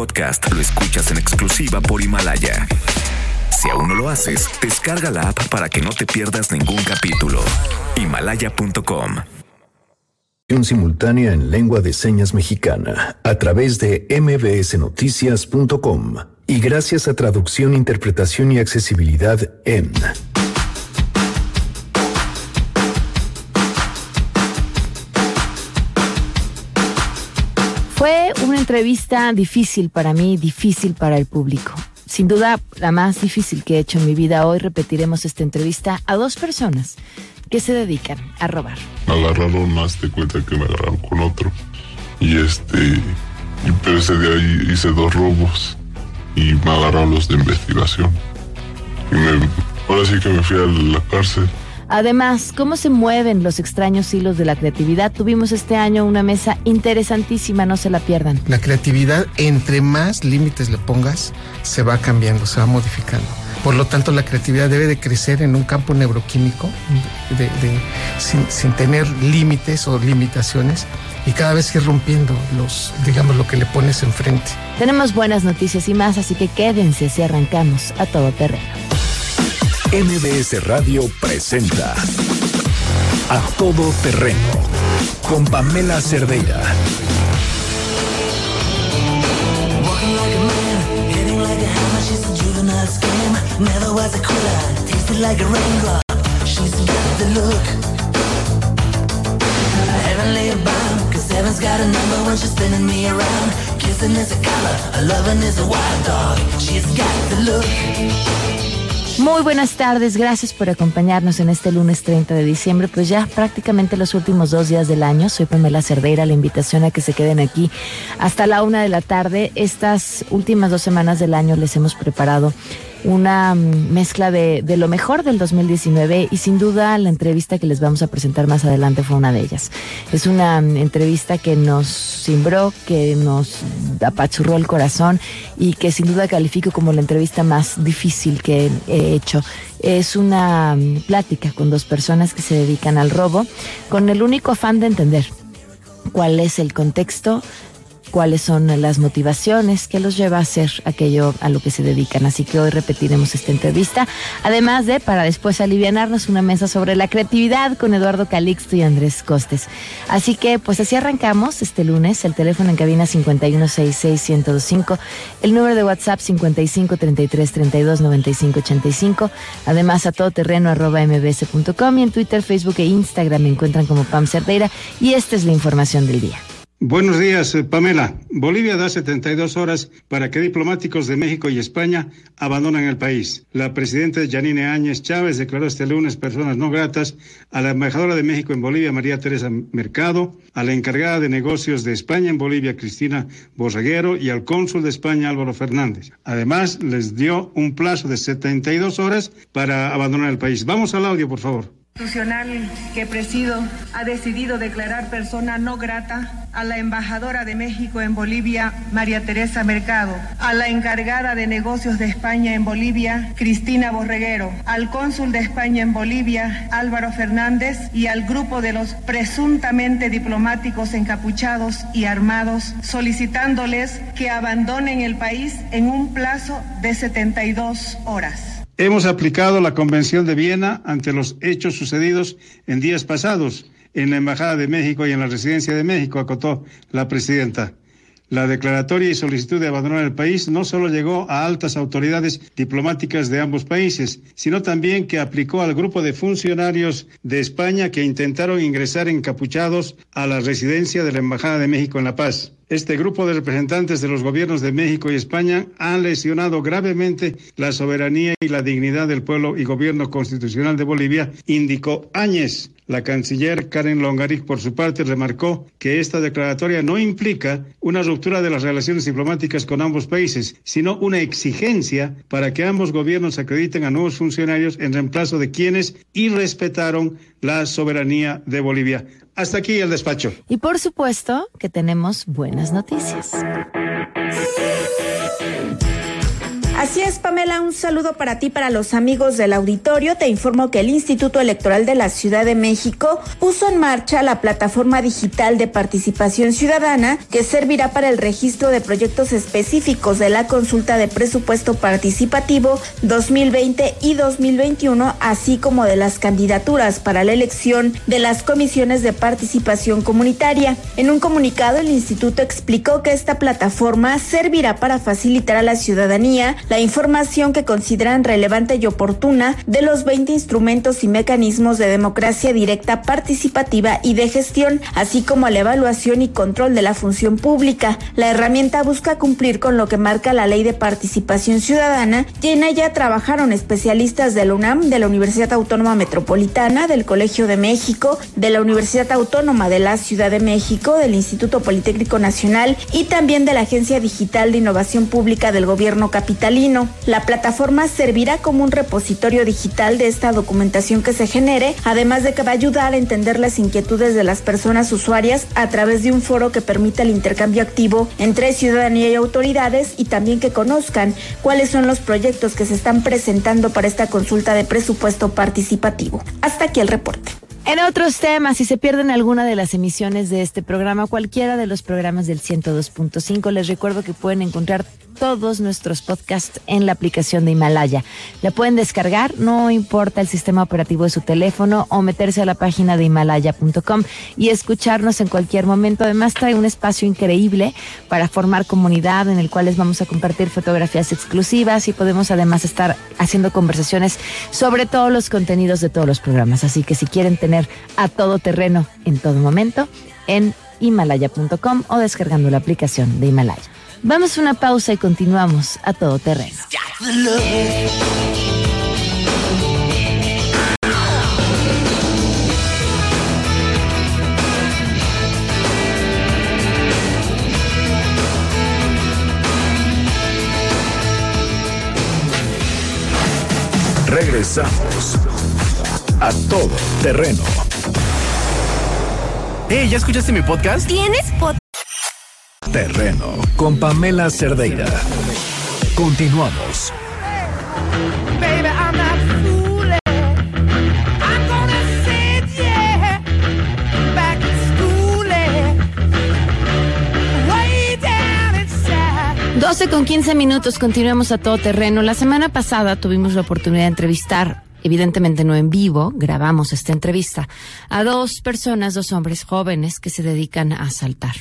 podcast lo escuchas en exclusiva por Himalaya. Si aún no lo haces, descarga la app para que no te pierdas ningún capítulo. Himalaya.com. Simultánea en lengua de señas mexicana a través de mbsnoticias.com y gracias a traducción, interpretación y accesibilidad en Fue una entrevista difícil para mí, difícil para el público. Sin duda, la más difícil que he hecho en mi vida. Hoy repetiremos esta entrevista a dos personas que se dedican a robar. Me agarraron más de cuenta que me agarraron con otro. Y este, pero ese día hice dos robos y me agarraron los de investigación. Y me, ahora sí que me fui a la cárcel. Además, cómo se mueven los extraños hilos de la creatividad. Tuvimos este año una mesa interesantísima, no se la pierdan. La creatividad, entre más límites le pongas, se va cambiando, se va modificando. Por lo tanto, la creatividad debe de crecer en un campo neuroquímico de, de, sin, sin, tener límites o limitaciones y cada vez ir rompiendo los, digamos, lo que le pones enfrente. Tenemos buenas noticias y más, así que quédense si arrancamos a todo terreno. MBS Radio presenta A Todo Terreno con Pamela Cerdeira. A. Kissing is a color, a loving is a wild dog. She's got the look. Muy buenas tardes, gracias por acompañarnos en este lunes 30 de diciembre, pues ya prácticamente los últimos dos días del año. Soy Pamela Cerdeira, la invitación a que se queden aquí hasta la una de la tarde. Estas últimas dos semanas del año les hemos preparado una mezcla de, de, lo mejor del 2019 y sin duda la entrevista que les vamos a presentar más adelante fue una de ellas. Es una entrevista que nos cimbró, que nos apachurró el corazón y que sin duda califico como la entrevista más difícil que he hecho. Es una plática con dos personas que se dedican al robo con el único afán de entender cuál es el contexto, cuáles son las motivaciones que los lleva a hacer aquello a lo que se dedican. Así que hoy repetiremos esta entrevista, además de, para después alivianarnos, una mesa sobre la creatividad con Eduardo Calixto y Andrés Costes. Así que, pues así arrancamos este lunes, el teléfono en cabina 5166125, el número de WhatsApp 5533329585, además a todoterreno arroba mbs.com y en Twitter, Facebook e Instagram me encuentran como Pam Cerdeira y esta es la información del día. Buenos días, Pamela. Bolivia da 72 horas para que diplomáticos de México y España abandonen el país. La presidenta Janine Áñez Chávez declaró este lunes personas no gratas a la embajadora de México en Bolivia, María Teresa Mercado, a la encargada de negocios de España en Bolivia, Cristina Borreguero, y al cónsul de España, Álvaro Fernández. Además, les dio un plazo de 72 horas para abandonar el país. Vamos al audio, por favor que presido ha decidido declarar persona no grata a la embajadora de México en Bolivia, María Teresa Mercado, a la encargada de negocios de España en Bolivia, Cristina Borreguero, al cónsul de España en Bolivia, Álvaro Fernández, y al grupo de los presuntamente diplomáticos encapuchados y armados, solicitándoles que abandonen el país en un plazo de 72 horas. Hemos aplicado la Convención de Viena ante los hechos sucedidos en días pasados en la Embajada de México y en la Residencia de México, acotó la presidenta. La declaratoria y solicitud de abandonar el país no solo llegó a altas autoridades diplomáticas de ambos países, sino también que aplicó al grupo de funcionarios de España que intentaron ingresar encapuchados a la residencia de la Embajada de México en La Paz. Este grupo de representantes de los gobiernos de México y España han lesionado gravemente la soberanía y la dignidad del pueblo y gobierno constitucional de Bolivia, indicó Áñez. La canciller Karen Longarich, por su parte, remarcó que esta declaratoria no implica una ruptura de las relaciones diplomáticas con ambos países, sino una exigencia para que ambos gobiernos acrediten a nuevos funcionarios en reemplazo de quienes irrespetaron la soberanía de Bolivia. Hasta aquí el despacho. Y por supuesto que tenemos buenas noticias. Así es, Pamela, un saludo para ti, para los amigos del auditorio. Te informo que el Instituto Electoral de la Ciudad de México puso en marcha la plataforma digital de participación ciudadana que servirá para el registro de proyectos específicos de la consulta de presupuesto participativo 2020 y 2021, así como de las candidaturas para la elección de las comisiones de participación comunitaria. En un comunicado, el instituto explicó que esta plataforma servirá para facilitar a la ciudadanía la información que consideran relevante y oportuna de los 20 instrumentos y mecanismos de democracia directa participativa y de gestión, así como la evaluación y control de la función pública. La herramienta busca cumplir con lo que marca la Ley de Participación Ciudadana y en ella trabajaron especialistas de la UNAM, de la Universidad Autónoma Metropolitana, del Colegio de México, de la Universidad Autónoma de la Ciudad de México, del Instituto Politécnico Nacional y también de la Agencia Digital de Innovación Pública del Gobierno Capitalino la plataforma servirá como un repositorio digital de esta documentación que se genere, además de que va a ayudar a entender las inquietudes de las personas usuarias a través de un foro que permita el intercambio activo entre ciudadanía y autoridades y también que conozcan cuáles son los proyectos que se están presentando para esta consulta de presupuesto participativo. Hasta aquí el reporte. En otros temas, si se pierden alguna de las emisiones de este programa, cualquiera de los programas del 102.5, les recuerdo que pueden encontrar todos nuestros podcasts en la aplicación de Himalaya. La pueden descargar, no importa el sistema operativo de su teléfono o meterse a la página de himalaya.com y escucharnos en cualquier momento. Además trae un espacio increíble para formar comunidad en el cual les vamos a compartir fotografías exclusivas y podemos además estar haciendo conversaciones sobre todos los contenidos de todos los programas. Así que si quieren tener a todo terreno en todo momento, en himalaya.com o descargando la aplicación de Himalaya. Vamos a una pausa y continuamos a todo terreno. Regresamos a todo terreno. Hey, ¿ya escuchaste mi podcast? ¿Tienes podcast? Terreno con Pamela Cerdeira. Continuamos. Baby, I'm not fooling. I'm gonna sit, yeah, back in school, way down inside. 12 con 15 minutos, continuamos a todo terreno. La semana pasada tuvimos la oportunidad de entrevistar, evidentemente no en vivo, grabamos esta entrevista, a dos personas, dos hombres jóvenes que se dedican a asaltar.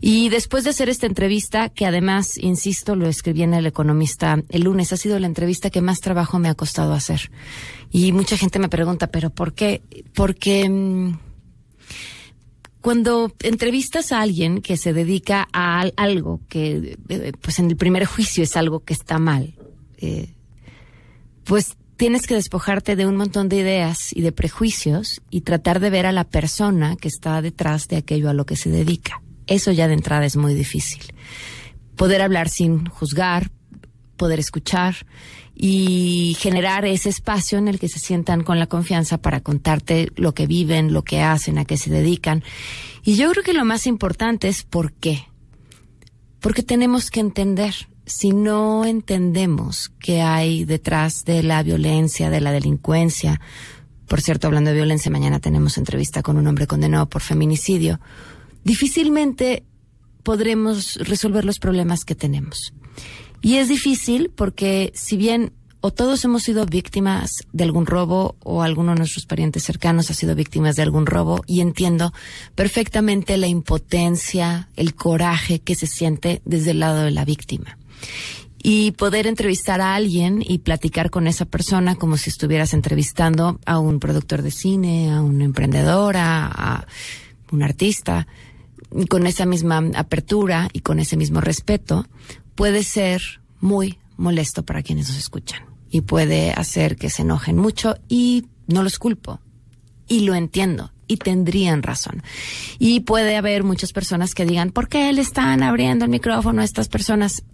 Y después de hacer esta entrevista, que además, insisto, lo escribí en El Economista el lunes, ha sido la entrevista que más trabajo me ha costado hacer. Y mucha gente me pregunta, ¿pero por qué? Porque mm, cuando entrevistas a alguien que se dedica a al- algo que, eh, pues en el primer juicio es algo que está mal, eh, pues tienes que despojarte de un montón de ideas y de prejuicios y tratar de ver a la persona que está detrás de aquello a lo que se dedica. Eso ya de entrada es muy difícil. Poder hablar sin juzgar, poder escuchar y generar ese espacio en el que se sientan con la confianza para contarte lo que viven, lo que hacen, a qué se dedican. Y yo creo que lo más importante es por qué. Porque tenemos que entender. Si no entendemos qué hay detrás de la violencia, de la delincuencia, por cierto, hablando de violencia, mañana tenemos entrevista con un hombre condenado por feminicidio, difícilmente podremos resolver los problemas que tenemos. Y es difícil porque si bien o todos hemos sido víctimas de algún robo o alguno de nuestros parientes cercanos ha sido víctimas de algún robo y entiendo perfectamente la impotencia, el coraje que se siente desde el lado de la víctima. Y poder entrevistar a alguien y platicar con esa persona como si estuvieras entrevistando a un productor de cine, a una emprendedora, a un artista, con esa misma apertura y con ese mismo respeto, puede ser muy molesto para quienes nos escuchan y puede hacer que se enojen mucho y no los culpo y lo entiendo y tendrían razón. Y puede haber muchas personas que digan, ¿por qué le están abriendo el micrófono a estas personas?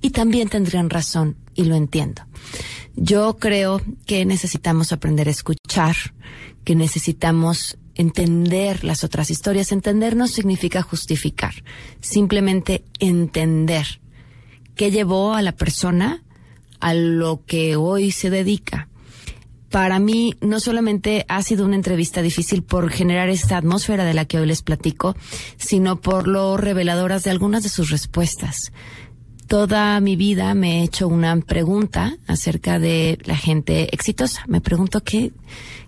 Y también tendrían razón y lo entiendo. Yo creo que necesitamos aprender a escuchar, que necesitamos entender las otras historias. Entender no significa justificar, simplemente entender qué llevó a la persona a lo que hoy se dedica, para mí no solamente ha sido una entrevista difícil por generar esta atmósfera de la que hoy les platico, sino por lo reveladoras de algunas de sus respuestas. Toda mi vida me he hecho una pregunta acerca de la gente exitosa. Me pregunto qué,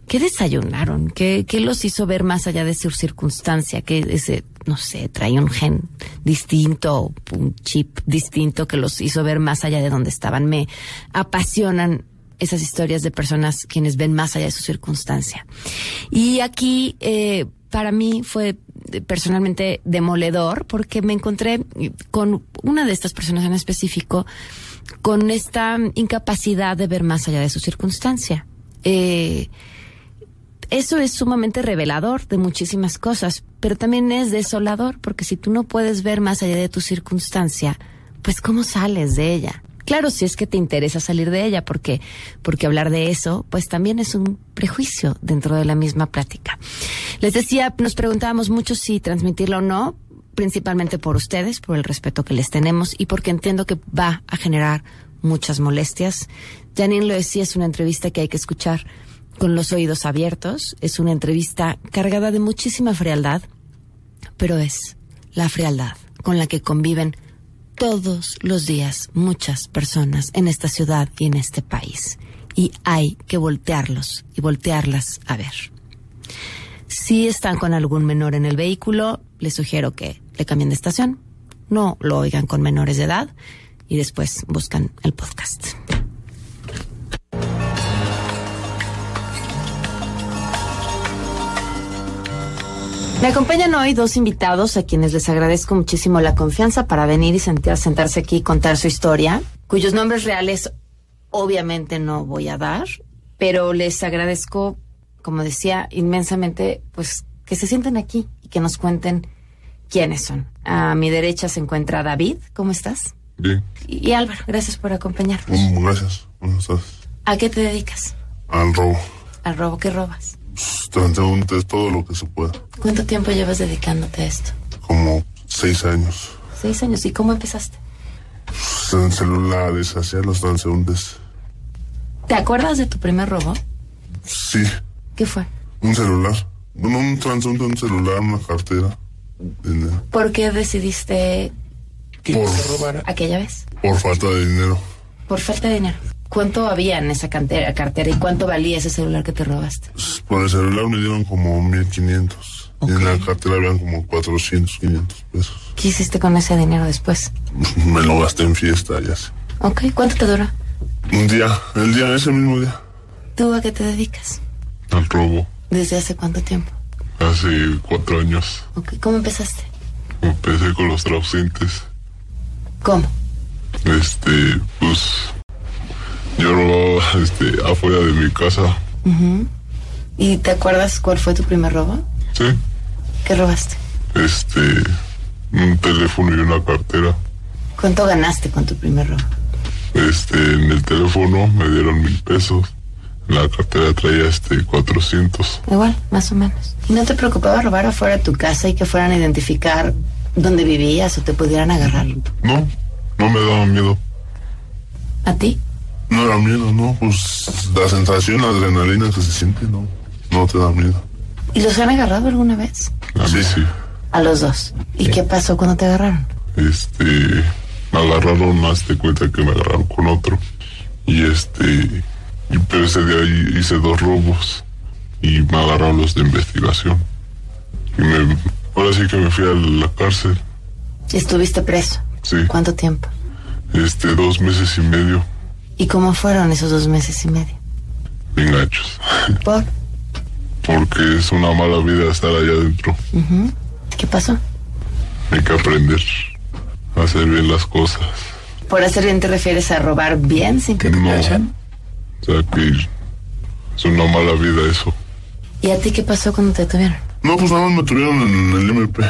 qué desayunaron, qué, qué los hizo ver más allá de su circunstancia, que ese, no sé, traía un gen distinto, un chip distinto que los hizo ver más allá de donde estaban. Me apasionan esas historias de personas quienes ven más allá de su circunstancia. Y aquí, eh, para mí fue personalmente demoledor porque me encontré con una de estas personas en específico con esta incapacidad de ver más allá de su circunstancia. Eh, eso es sumamente revelador de muchísimas cosas, pero también es desolador porque si tú no puedes ver más allá de tu circunstancia, pues ¿cómo sales de ella? Claro, si es que te interesa salir de ella, porque, porque hablar de eso, pues también es un prejuicio dentro de la misma plática. Les decía, nos preguntábamos mucho si transmitirlo o no, principalmente por ustedes, por el respeto que les tenemos y porque entiendo que va a generar muchas molestias. Janine lo decía, es una entrevista que hay que escuchar con los oídos abiertos, es una entrevista cargada de muchísima frialdad, pero es la frialdad con la que conviven todos los días muchas personas en esta ciudad y en este país. Y hay que voltearlos y voltearlas a ver. Si están con algún menor en el vehículo, les sugiero que le cambien de estación, no lo oigan con menores de edad y después buscan el podcast. Me acompañan hoy dos invitados a quienes les agradezco muchísimo la confianza para venir y sentar, sentarse aquí y contar su historia, cuyos nombres reales obviamente no voy a dar, pero les agradezco, como decía, inmensamente, pues que se sienten aquí y que nos cuenten quiénes son. A mi derecha se encuentra David, ¿cómo estás? Bien. Y, y Álvaro, gracias por acompañarnos. Mm, Gracias. Buenas tardes. ¿A qué te dedicas? Al robo. ¿Al robo que robas? Transeúntes, todo lo que se pueda. ¿Cuánto tiempo llevas dedicándote a esto? Como seis años. Seis años. ¿Y cómo empezaste? Pues, En celulares, hacía los transeúntes. ¿Te acuerdas de tu primer robo? Sí. ¿Qué fue? Un celular. Bueno, un transeúnte, un celular, una cartera. Dinero. ¿Por qué decidiste Por, aquella vez? por falta de dinero. Por falta de dinero. ¿Cuánto había en esa cantera- cartera y cuánto valía ese celular que te robaste? Pues, Por el celular me dieron como 1500. Y en la cartera habían como 400, 500 pesos. ¿Qué hiciste con ese dinero después? Me lo gasté en fiesta, ya sé. Ok, ¿cuánto te duró? Un día, el día, ese mismo día. ¿Tú a qué te dedicas? Al robo. ¿Desde hace cuánto tiempo? Hace cuatro años. Ok, ¿cómo empezaste? Empecé con los trausentes. ¿Cómo? Este, pues. Yo robaba este, afuera de mi casa. ¿Y te acuerdas cuál fue tu primer robo? Sí. ¿Qué robaste? Este. Un teléfono y una cartera. ¿Cuánto ganaste con tu primer robo? Este, en el teléfono me dieron mil pesos. En la cartera traía este 400. Igual, más o menos. ¿Y no te preocupaba robar afuera de tu casa y que fueran a identificar dónde vivías o te pudieran agarrar? No, no me daba miedo. ¿A ti? No era miedo, no. Pues la sensación, la adrenalina que se siente, no. No te da miedo. ¿Y los han agarrado alguna vez? A mí sí. A los dos. ¿Y qué pasó cuando te agarraron? Este. Me agarraron, más de cuenta que me agarraron con otro. Y este. Y pero ese día hi- hice dos robos. Y me agarraron los de investigación. Y me. Ahora sí que me fui a la cárcel. ¿Estuviste preso? Sí. ¿Cuánto tiempo? Este, dos meses y medio. ¿Y cómo fueron esos dos meses y medio? Bien gachos. ¿Por? Porque es una mala vida estar allá adentro. ¿Qué pasó? Hay que aprender a hacer bien las cosas. ¿Por hacer bien te refieres a robar bien sin que te No. O sea que es una mala vida eso. ¿Y a ti qué pasó cuando te tuvieron? No, pues nada más me tuvieron en el MP.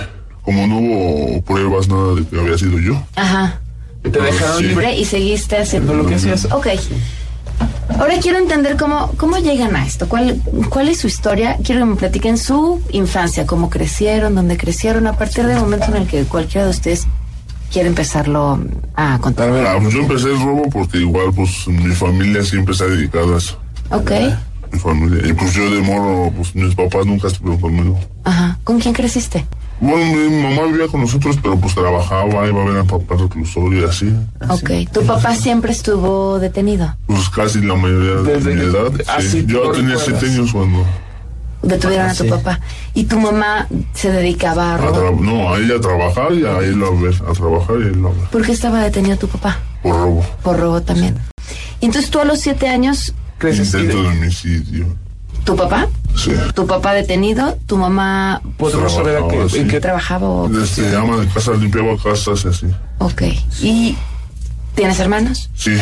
Como no hubo pruebas, nada de que había sido yo. Ajá. Te dejaron libre y seguiste haciendo lo que hacías. Ok. Ahora quiero entender cómo, cómo llegan a esto. ¿Cuál, ¿Cuál es su historia? Quiero que me platiquen su infancia, cómo crecieron, dónde crecieron, a partir del momento en el que cualquiera de ustedes quiere empezarlo a contar? Ah, pues yo empecé el robo porque igual pues mi familia siempre se ha dedicado a eso. Ok. Mi familia. Y pues yo de morro, pues mis papás nunca estuvieron conmigo. Ajá. ¿Con quién creciste? Bueno, mi mamá vivía con nosotros, pero pues trabajaba, iba a ver a papá reclusorio y así. Ok. ¿Tu papá siempre estuvo detenido? Pues casi la mayoría de Desde mi edad. sí. Yo ¿tú tenía recuerdas? siete años cuando... Detuvieron Ah, a tu sí. papá. ¿Y tu mamá se dedicaba a a robar? tra- no, a ella a trabajar y a él a ver, a trabajar y a él a ver. ¿Por qué estaba detenido tu papá? Por robo. Por robo también. Y entonces tú a los siete años, ¿Creces? Intento de homicidio. ¿tu papá? Sí. ¿Tu papá detenido? ¿Tu mamá ¿Podemos saber a qué, Trabajaba, en sí. qué trabajaba o...? Este, ama de casa, limpiaba casas y así. Ok. ¿Y tienes hermanos? Sí.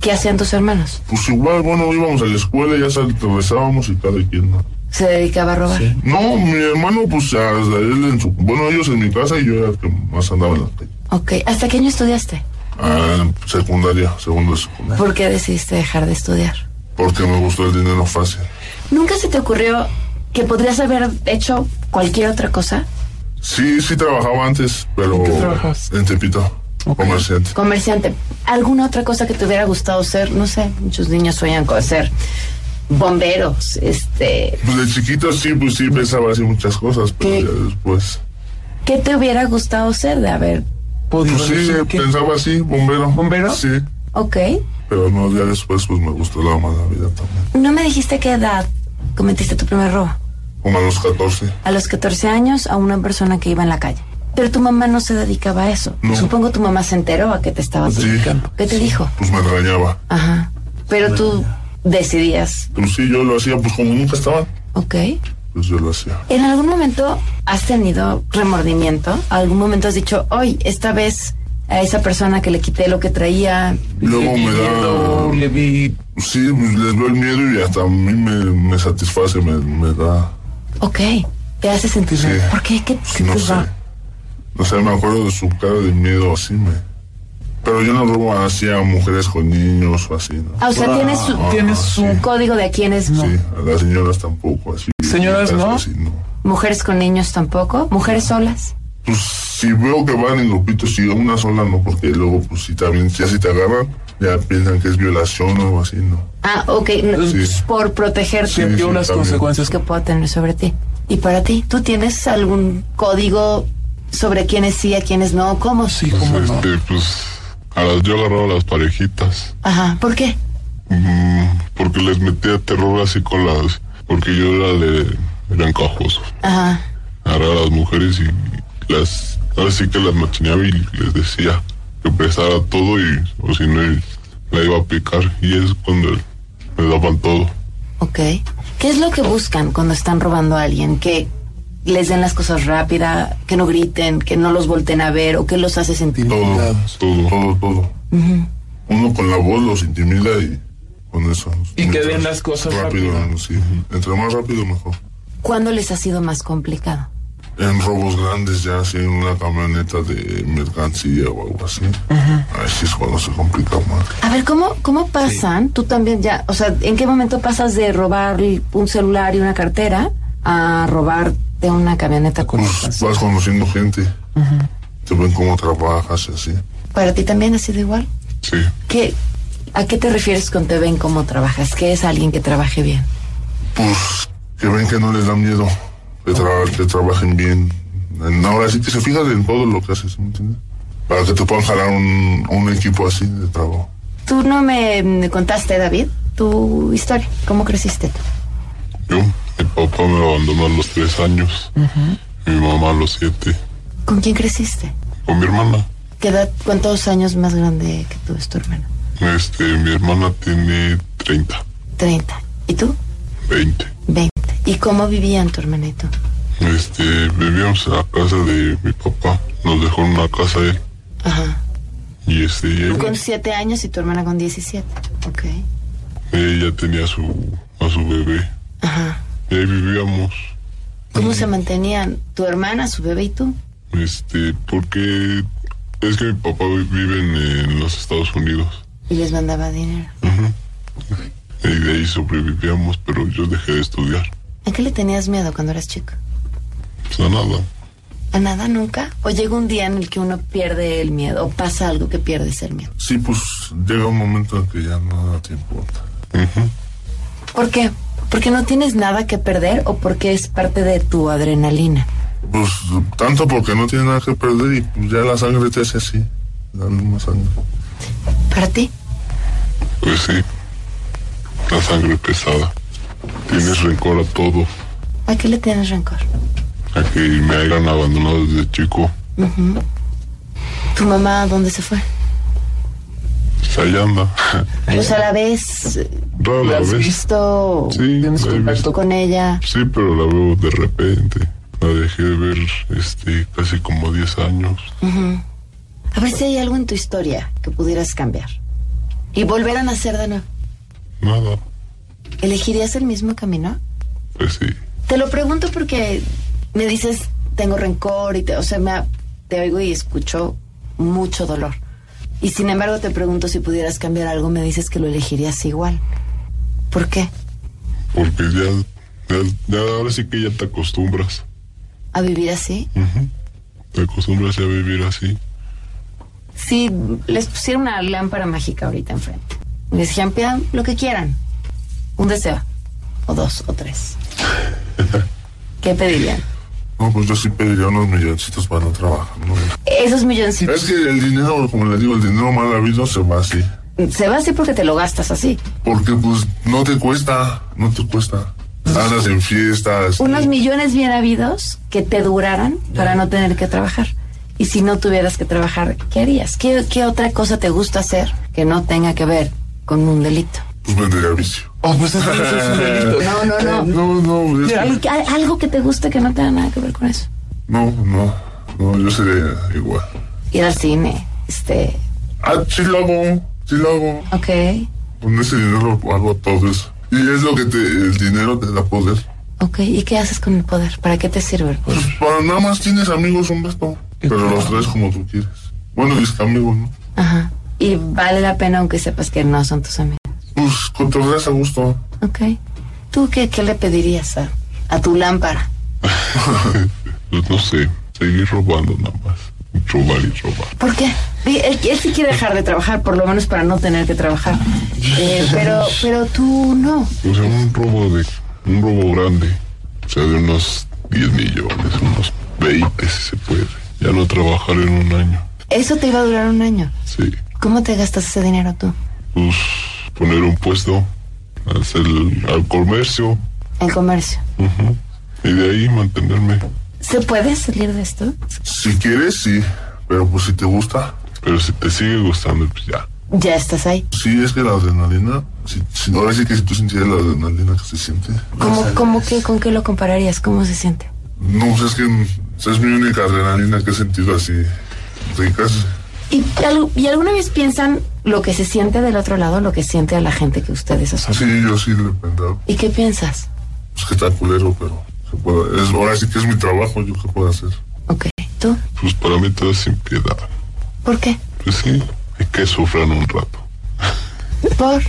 ¿Qué hacían tus hermanos? Pues igual, bueno, íbamos a la escuela, ya sal- regresábamos y cada quien, ¿no? ¿Se dedicaba a robar? No, mi hermano, pues, ya, él en su, bueno, ellos en mi casa y yo era el que más andaba en la calle. Ok. ¿Hasta qué año estudiaste? Ah, en secundaria, segundo de secundaria. ¿Por qué decidiste dejar de estudiar? Porque me gustó el dinero fácil. ¿Nunca se te ocurrió que podrías haber hecho cualquier otra cosa? Sí, sí trabajaba antes, pero qué trabajabas? en Tepito, comerciante. Comerciante. ¿Alguna otra cosa que te hubiera gustado ser? No sé, muchos niños sueñan con ser bomberos, este... Pues de chiquito sí, pues sí pensaba así muchas cosas, pero ¿Qué? ya después. ¿Qué te hubiera gustado ser de haber... podido Pues sí, pensaba así, bombero. ¿Bombero? Sí, Ok. Pero no, ya después pues me gustó la vida también. No me dijiste qué edad cometiste tu primer robo. Como a los 14. A los 14 años a una persona que iba en la calle. Pero tu mamá no se dedicaba a eso. No. Supongo tu mamá se enteró a que te estabas Sí. dedicando. ¿Qué te dijo? Pues me regañaba. Ajá. Pero tú decidías, Pues sí, yo lo hacía, pues como nunca estaba, ok. pues yo lo hacía. ¿En algún momento has tenido remordimiento? ¿Algún momento has dicho, hoy, esta vez a esa persona que le quité lo que traía? Luego me da... le vi Sí, pues, les veo el miedo y hasta a mí me, me satisface, me, me da... Ok. Te hace sentir Sí. mal. ¿Por qué? ¿Qué, qué No te sé. da? No sé, me acuerdo de su cara de miedo, así me... Pero yo no robo así a mujeres con niños o así, ¿no? Ah, o sea, tienes, su- Ah, tienes sí. un un código de a quienes Sí, a las señoras tampoco, así. Señoras, ¿no? Así, no. mujeres con niños tampoco, mujeres solas. Pues si veo que van en grupitos, sí, una sola no, porque luego, pues si también, ya si te agarran, ya piensan que es violación o algo así, ¿no? Ah, ok. no, Sí. Por protegerte Sí, sintió las también. consecuencias que pueda tener sobre ti. ¿Y para ti? ¿Tú tienes algún código sobre quiénes sí, a quiénes no? ¿Cómo? Sí, Pues, cómo no. este, pues, a las, yo agarraba a las parejitas, Ajá. ¿Por qué? mm, porque les metía terror así con las, porque yo era de, era encajoso. Ajá. Agarraba a las mujeres y las, ahora sí que las machineaba y les decía que prestara todo y, o si no, la iba a picar y es cuando me daban todo. Ok. ¿Qué es lo que buscan cuando están robando a alguien? Que les den las cosas rápida, que no griten, que no los volten a ver o que los hace sentir. Todo, todo, todo, todo. Ujú. Uno con la voz los intimida y con eso. Y que den las cosas rápido. rápido. Sí, entre más rápido mejor. ¿Cuándo les ha sido más complicado? En robos grandes ya así en una camioneta de mercancía o algo así. Ahí sí es cuando se complica más. A ver, ¿cómo, cómo pasan? Tú también ya, o sea, ¿en qué momento pasas de robar un celular y una cartera a robarte una camioneta con Pues vas conociendo gente. Te ven cómo trabajas y así. ¿Para ti también ha sido igual? Sí. ¿Qué, ¿A qué te refieres con te ven cómo trabajas? ¿Qué es alguien que trabaje bien? Pues que ven que no les da miedo. Que, tra- que trabajen bien. En- ahora sí que se fijan en todo lo que haces, ¿me entiendes? Para que te puedan jalar un, un equipo así de trabajo. Tú no me, me contaste, David, tu historia. ¿Cómo creciste tú? Yo, mi papá me abandonó a los tres años. Mi mamá a los siete. ¿Con quién creciste? Con mi hermana. ¿Qué edad, ¿Cuántos años más grande que tú es tu hermana? Este, mi hermana tiene 30, 30. ¿Y tú? 20. 20. ¿Y cómo vivían tu tú? Este, vivíamos en la casa de mi papá. Nos dejó en una casa él. Ajá. Y este, Tú con 7 años y tu hermana con 17. Ok. ella tenía a su, a su bebé. Ajá. Y ahí vivíamos. ¿Cómo se mantenían tu hermana, su bebé y tú? Este, porque es que mi papá vive en, en los Estados Unidos. Y les mandaba dinero. Y de ahí sobrevivíamos, pero yo dejé de estudiar. ¿A qué le tenías miedo cuando eras chico? Pues a nada. ¿A nada nunca? ¿O llega un día en el que uno pierde el miedo? ¿O pasa algo que pierdes el miedo? Sí, pues llega un momento en que ya nada te importa. ¿Por qué? ¿Porque no tienes nada que perder o porque es parte de tu adrenalina? Pues tanto porque no tienes nada que perder y pues, ya la sangre te hace así, dando más sangre. ¿Para ti? Pues sí, la sangre pesada. Tienes rencor a todo, ¿A qué le tienes rencor? a que me hayan abandonado desde chico. ¿Tu mamá dónde se fue? Pues ahí anda. Pues a la vez, Rara ¿la has vez. visto? Sí, ¿Tienes contacto con ella? Sí, pero la veo de repente. La dejé de ver este, casi como 10 años. A ver si hay algo en tu historia que pudieras cambiar. Y volver a nacer de nuevo. Nada, ¿Elegirías el mismo camino? pues sí. Te lo pregunto porque me dices, tengo rencor y te, o sea, me, te oigo y escucho mucho dolor. Y sin embargo te pregunto si pudieras cambiar algo, me dices que lo elegirías igual. ¿Por qué? Porque ya, ya, ya ahora sí que ya te acostumbras. ¿A vivir así? Te acostumbras a vivir así. Si les pusiera una lámpara mágica ahorita enfrente, les pidan lo que quieran, un deseo, o dos, o tres. ¿Qué pedirían? No, pues yo sí pediría unos milloncitos para no trabajar. ¿no? Esos milloncitos. Es que el dinero, como le digo, el dinero mal habido se va así. Se va así porque te lo gastas así. Porque pues no te cuesta, no te cuesta. Andas en fiestas. Unos millones bien habidos que te duraran para no tener que trabajar. Y si no tuvieras que trabajar, ¿qué harías? ¿Qué, qué otra cosa te gusta hacer que no tenga que ver con un delito? Pues vendería vicio. Oh, pues eso es un delito. No, no, no. No, no, es que- Al- al- Algo que te guste que no tenga nada que ver con eso. no, no, no, yo sería igual. Ir al cine, este, Ah, sí lo hago, sí lo hago. ok, Con ese dinero hago todo eso. Y es lo que te, el dinero te da poder. ok. ¿Y qué haces con el poder? ¿Para qué te sirve el poder? Pues para nada más tienes amigos un resto. Pero los traes como tú quieres. Bueno, es que amigos, ¿no? Ajá. Y vale la pena aunque sepas que no son tus amigos. Pues controlas a gusto. Ok. ¿Tú qué, qué le pedirías a, a tu lámpara? pues no sé, seguir robando nada más. Robar y robar. ¿Por qué? Él, él sí quiere dejar de trabajar, por lo menos para no tener que trabajar. Eh, pero, pero tú no. O sea, un robo de, un robo grande. O sea, de unos 10 millones, unos 20 si se puede. Ya no trabajar en un año. Eso te iba a durar un año. Sí. ¿Cómo te gastas ese dinero tú? Pues poner un puesto, hacer el- al comercio. El comercio. Y de ahí mantenerme. ¿Se puede salir de esto? Si quieres, sí. Pero pues si te gusta. Pero si te sigue gustando, pues ya. Ya estás ahí. Sí, es que la adrenalina. Si, si- ahora sí que si tú sintieras la adrenalina que se siente. ¿Cómo, cómo que, ¿Con qué lo compararías? ¿Cómo se siente? No, pues es que es mi única adrenalina que he sentido así. Ricas. ¿Y, ¿Y alguna vez piensan lo que se siente del otro lado, lo que siente a la gente que ustedes hacen? Sí, yo sí le. ¿Y qué piensas? Pues que está culero, pero se puede. Es, ahora sí que es mi trabajo, yo qué puedo hacer. Ok. ¿Tú? Pues para mí todo es sin piedad. ¿Por qué? Pues sí, hay que sufran un rato. ¿Por?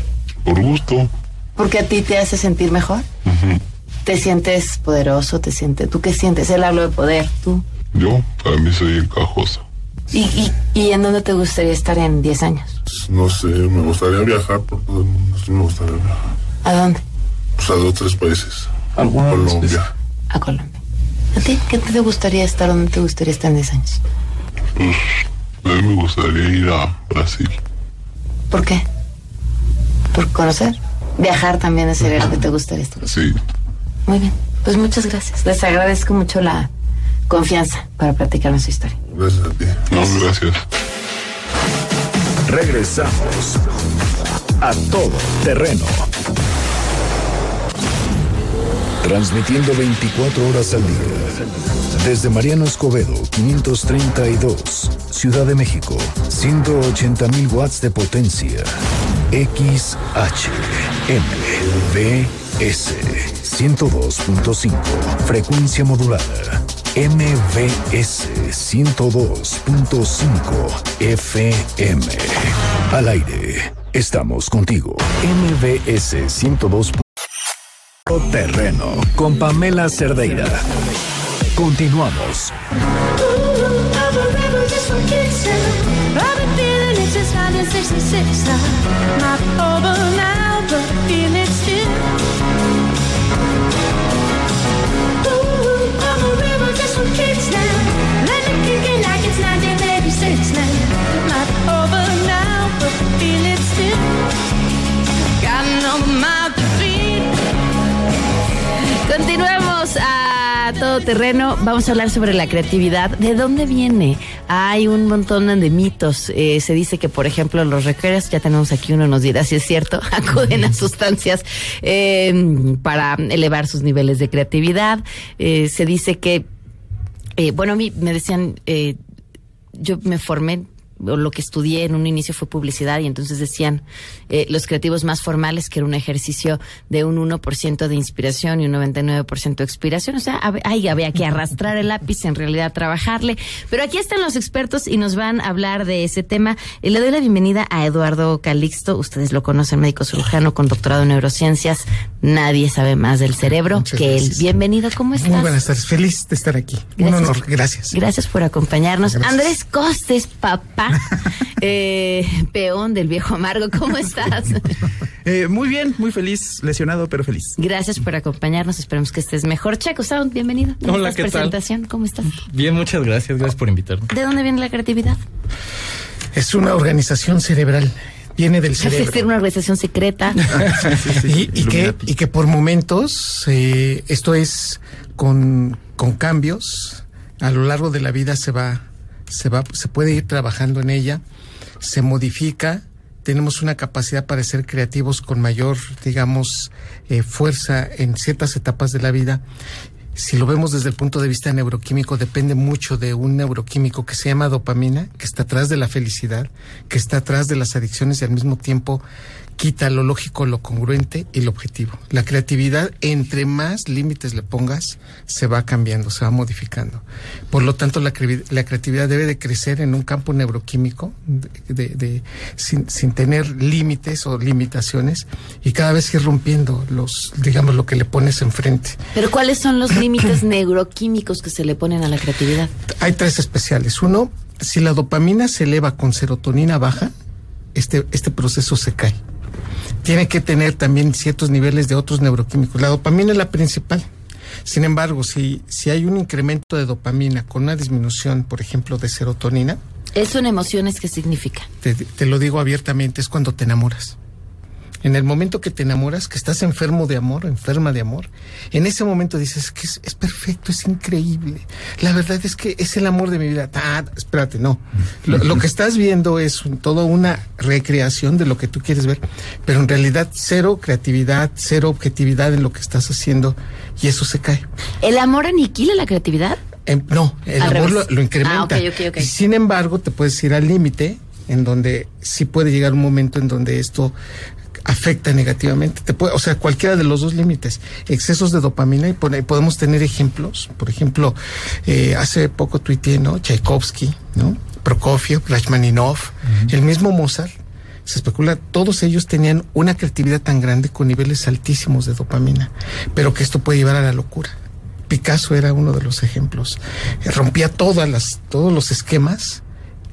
Por gusto. ¿Porque a ti te hace sentir mejor? Ujú. ¿Te sientes poderoso? ¿Te sientes? ¿Tú qué sientes? Él habló de poder. ¿Tú? Yo, para mí soy encajoso. ¿Y, y, y en dónde te gustaría estar en 10 años? Pues, No sé, me gustaría viajar por todo el mundo. Sí, me gustaría viajar. ¿A dónde? Pues a dos, tres países. ¿Alguna Colombia. A Colombia. ¿A ti qué te gustaría estar? ¿Dónde te gustaría estar en 10 años? Pues a mí me gustaría ir a Brasil. ¿Por qué? ¿Por conocer? Viajar también es lo que te gustaría estar. Sí. Muy bien. Pues muchas gracias. Les agradezco mucho la confianza para platicarnos su historia. Gracias a ti. No, gracias. Regresamos a todo terreno. Transmitiendo 24 horas al día. Desde Mariano Escobedo, 532, Ciudad de México, 180.000 watts de potencia. XH, MBS, 102.5, frecuencia modulada. MBS 102.5 FM. Al aire, estamos contigo. MBS 102. Terreno con Pamela Cerdeira. Continuamos. Terreno. Vamos a hablar sobre la creatividad. ¿De dónde viene? Hay un montón de mitos. Eh, se dice que, por ejemplo, los recreos, ya tenemos aquí uno, nos dirá si es cierto, acuden a sustancias eh, para elevar sus niveles de creatividad. Eh, se dice que, eh, bueno, a mí me decían, yo me formé lo que estudié en un inicio fue publicidad y entonces decían eh, los creativos más formales que era un ejercicio de un 1% de inspiración y un 99% de expiración. O sea, ahí había que arrastrar el lápiz, en realidad trabajarle. Pero aquí están los expertos y nos van a hablar de ese tema. Y le doy la bienvenida a Eduardo Calixto. Ustedes lo conocen, médico cirujano con doctorado en neurociencias. Nadie sabe más del cerebro Muchas que él. Bienvenido, ¿cómo estás? Muy buenas tardes, feliz de estar aquí. Un Gracias. honor, gracias. Gracias por acompañarnos. Gracias. Andrés Costes, papá, eh, peón del viejo amargo, ¿cómo estás? Eh, muy bien, muy feliz, lesionado, pero feliz. Gracias por acompañarnos, esperemos que estés mejor. Checo Sound, bienvenido. Hola, ¿qué tal? presentación, ¿cómo estás? Bien, muchas gracias. Gracias por invitarme. ¿De dónde viene la creatividad? Es una organización cerebral, viene del Es decir, cerebro. una organización secreta. y, y que, Illuminati. y que por momentos, eh, esto es con, con cambios, a lo largo de la vida se va, se va, se puede ir trabajando en ella, se modifica, tenemos una capacidad para ser creativos con mayor, digamos, eh, fuerza en ciertas etapas de la vida. Si lo vemos desde el punto de vista neuroquímico, depende mucho de un neuroquímico que se llama dopamina, que está atrás de la felicidad, que está atrás de las adicciones y al mismo tiempo quita lo lógico, lo congruente y lo objetivo. La creatividad, entre más límites le pongas, se va cambiando, se va modificando. Por lo tanto, la, la creatividad debe de crecer en un campo neuroquímico, de, de- de- sin, sin tener límites o limitaciones, y cada vez ir rompiendo los, digamos, lo que le pones enfrente. Pero ¿cuáles son los límites neuroquímicos que se le ponen a la creatividad? Hay tres especiales. Uno, si la dopamina se eleva con serotonina baja, este, este proceso se cae. Tiene que tener también ciertos niveles de otros neuroquímicos. La dopamina es la principal. Sin embargo, si, si hay un incremento de dopamina con una disminución, por ejemplo, de serotonina, ¿Eso en emociones qué significa? te, te lo digo abiertamente, es cuando te enamoras. En el momento que te enamoras, que estás enfermo de amor, enferma de amor, en ese momento dices que es, es perfecto, es increíble. La verdad es que es el amor de mi vida. Ah, espérate, no. Lo, lo que estás viendo es toda una recreación de lo que tú quieres ver, pero en realidad cero creatividad, cero objetividad en lo que estás haciendo y eso se cae. ¿El amor aniquila la creatividad? Em, no, el Al amor lo, incrementa. Ah, ok, ok, ok. Y sin embargo, te puedes ir al límite en donde sí puede llegar un momento en donde esto afecta negativamente. Te puede, o sea, cualquiera de los dos límites. Excesos de dopamina y pone- podemos tener ejemplos. Por ejemplo, eh, hace poco tuiteé, ¿no? Tchaikovsky, ¿no? Prokofiev, Rachmaninov, el mismo Mozart. Se especula, todos ellos tenían una creatividad tan grande con niveles altísimos de dopamina, pero que esto puede llevar a la locura. Picasso era uno de los ejemplos. Eh, Rompía todas las, todos los esquemas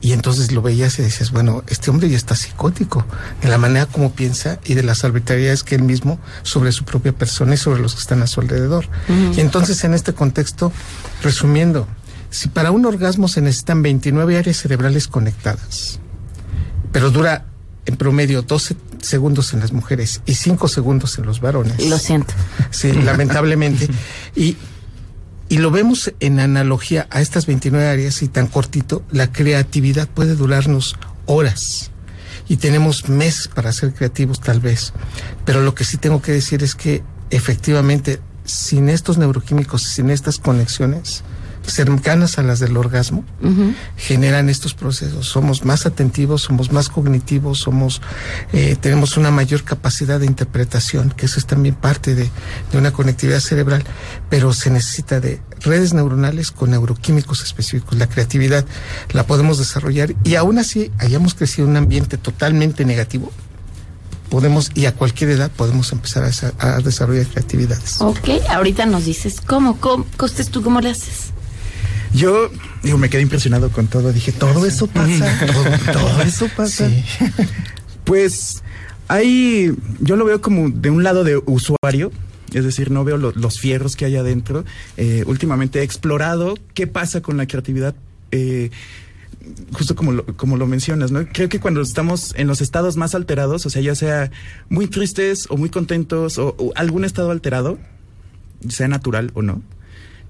y entonces lo veías y decías, bueno, este hombre ya está psicótico de la manera como piensa y de las arbitrariedades que él mismo sobre su propia persona y sobre los que están a su alrededor. Y entonces en este contexto, resumiendo, si para un orgasmo se necesitan 29 áreas cerebrales conectadas, pero dura en promedio 12 segundos en las mujeres y 5 segundos en los varones. Lo siento. Sí, lamentablemente. Y, y lo vemos en analogía a estas 29 áreas y tan cortito, la creatividad puede durarnos horas. Y tenemos meses para ser creativos tal vez. Pero lo que sí tengo que decir es que efectivamente, sin estos neuroquímicos, sin estas conexiones cercanas a las del orgasmo, generan estos procesos. Somos más atentivos, somos más cognitivos, somos, eh, tenemos una mayor capacidad de interpretación, que eso es también parte de, de una conectividad cerebral, pero se necesita de redes neuronales con neuroquímicos específicos. La creatividad la podemos desarrollar y aún así hayamos crecido en un ambiente totalmente negativo. Podemos, y a cualquier edad podemos empezar a desarrollar creatividades. Ok, ahorita nos dices cómo, cómo, Costes, ¿tú cómo le haces? Yo digo, me quedé impresionado con todo. Dije, todo eso pasa. todo, todo eso pasa. Pues ahí yo lo veo como de un lado de usuario. Es decir, no veo lo- los fierros que hay adentro. Eh, últimamente he explorado qué pasa con la creatividad. eh, justo como lo, como lo mencionas, ¿no? Creo que cuando estamos en los estados más alterados, o sea, ya sea muy tristes o muy contentos o, o algún estado alterado, sea natural o no,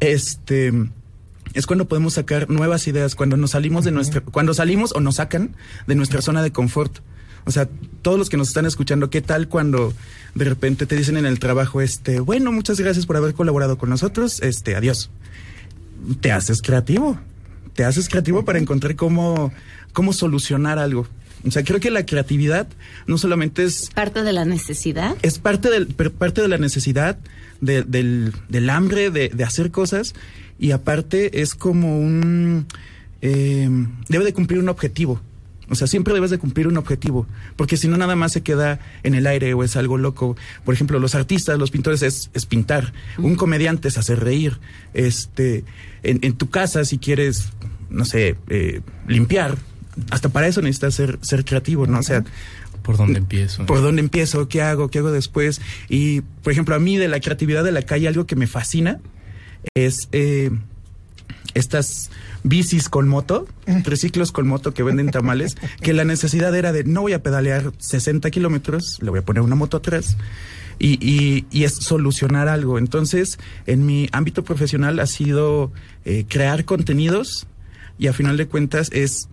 este es cuando podemos sacar nuevas ideas, cuando nos salimos de nuestra, cuando salimos o nos sacan de nuestra zona de confort. O sea, todos los que nos están escuchando, ¿qué tal cuando de repente te dicen en el trabajo, este, bueno, muchas gracias por haber colaborado con nosotros, este, adiós? Te haces creativo, te haces creativo para encontrar cómo, cómo solucionar algo. O sea, creo que la creatividad no solamente es Parte de la necesidad. es parte, del, parte de la necesidad, de- del, del hambre de, de hacer cosas y aparte es como un... eh, debe de cumplir un objetivo. O sea, siempre debes de cumplir un objetivo, porque si no nada más se queda en el aire o es algo loco. Por ejemplo, los artistas, los pintores es, es pintar, un comediante es hacer reír. Este, en, en tu casa, si quieres, no sé, eh, limpiar, hasta para eso necesitas ser, ser creativo, ¿no? O sea, ¿Por dónde empiezo? ¿Por dónde empiezo? ¿Qué hago? ¿Qué hago después? Y, por ejemplo, a mí de la creatividad de la calle, algo que me fascina es eh, estas bicis con moto, triciclos con moto que venden tamales, que la necesidad era de no voy a pedalear 60 kilómetros, le voy a poner una moto atrás. Y, y, y es solucionar algo. Entonces, en mi ámbito profesional ha sido eh, crear contenidos y a final de cuentas es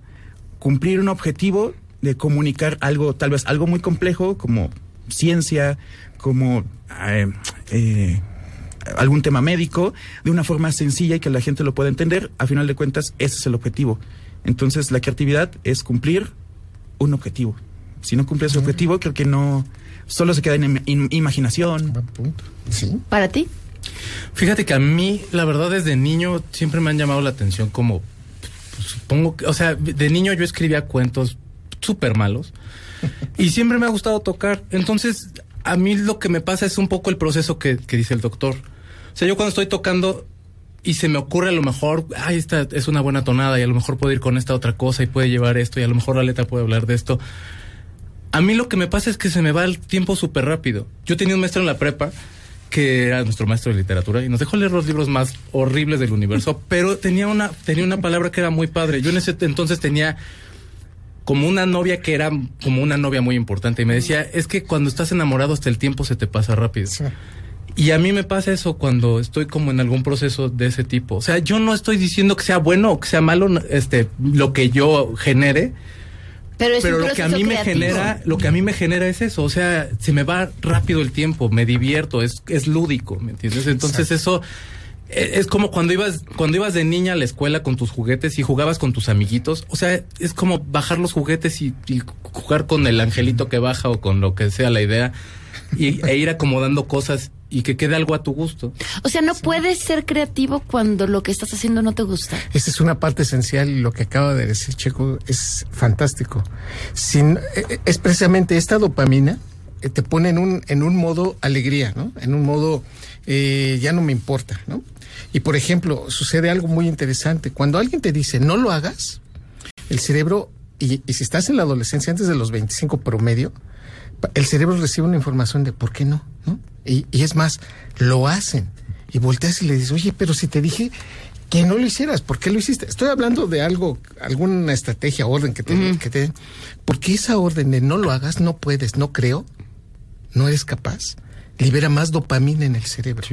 cumplir un objetivo de comunicar algo, tal vez algo muy complejo como ciencia, como eh, eh, algún tema médico, de una forma sencilla y que la gente lo pueda entender. A final de cuentas, ese es el objetivo. Entonces, la creatividad es cumplir un objetivo. Si no cumple ese objetivo, creo que no, solo se queda en im- in- imaginación. Sí. ¿Para ti? Fíjate que a mí, la verdad, desde niño siempre me han llamado la atención como, pues, supongo que, o sea, de niño yo escribía cuentos súper malos y siempre me ha gustado tocar. Entonces, a mí lo que me pasa es un poco el proceso que, que dice el doctor. O sea, yo cuando estoy tocando y se me ocurre a lo mejor, ay, esta es una buena tonada y a lo mejor puedo ir con esta otra cosa y puede llevar esto y a lo mejor la letra puede hablar de esto. A mí lo que me pasa es que se me va el tiempo súper rápido. Yo tenía un maestro en la prepa que era nuestro maestro de literatura y nos dejó leer los libros más horribles del universo, pero tenía una tenía una palabra que era muy padre. Yo en ese entonces tenía como una novia que era como una novia muy importante y me decía, es que cuando estás enamorado hasta el tiempo se te pasa rápido. Y a mí me pasa eso cuando estoy como en algún proceso de ese tipo. O sea, yo no estoy diciendo que sea bueno o que sea malo este lo que yo genere, Pero es pero un lo que a mí me genera, lo que a mí me genera es eso, o sea, se me va rápido el tiempo, me divierto, es, es lúdico, ¿me entiendes? Entonces eso eh, es como cuando ibas, cuando ibas de niña a la escuela con tus juguetes y jugabas con tus amiguitos, o sea, es como bajar los juguetes y, y jugar con el angelito que baja o con lo que sea la idea y, e ir acomodando cosas y que quede algo a tu gusto. O sea, no puedes ser creativo cuando lo que estás haciendo no te gusta. Esa es una parte esencial y lo que acaba de decir Checo es fantástico. Sin, eh, es precisamente esta dopamina eh, te pone en un, en un modo alegría, ¿no? En un modo eh, ya no me importa, ¿no? Y por ejemplo, sucede algo muy interesante. Cuando alguien te dice no lo hagas, el cerebro, y, y si estás en la adolescencia antes de los 25 promedio, el cerebro recibe una información de por qué no, ¿no? Y, y es más, lo hacen. Y volteas y le dices, oye, pero si te dije que no lo hicieras, ¿por qué lo hiciste? Estoy hablando de algo, alguna estrategia, orden que te, que te den. Porque esa orden de no lo hagas, no puedes, no creo, no eres capaz, libera más dopamina en el cerebro.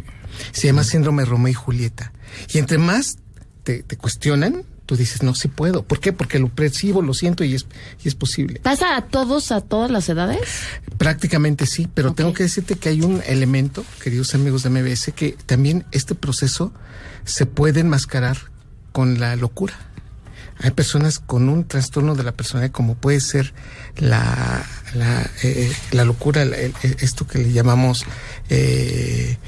Se llama síndrome Romeo y Julieta. Y entre más te, te cuestionan, tú dices, no, sí puedo. ¿Por qué? Porque lo percibo, lo siento y es, y es posible. ¿Pasa a todos, a todas las edades? Prácticamente sí, pero tengo que decirte que hay un elemento, queridos amigos de MBS, que también este proceso se puede enmascarar con la locura. Hay personas con un trastorno de la personalidad, como puede ser la, la, eh, la locura, la- el- esto que le llamamos eh, eh,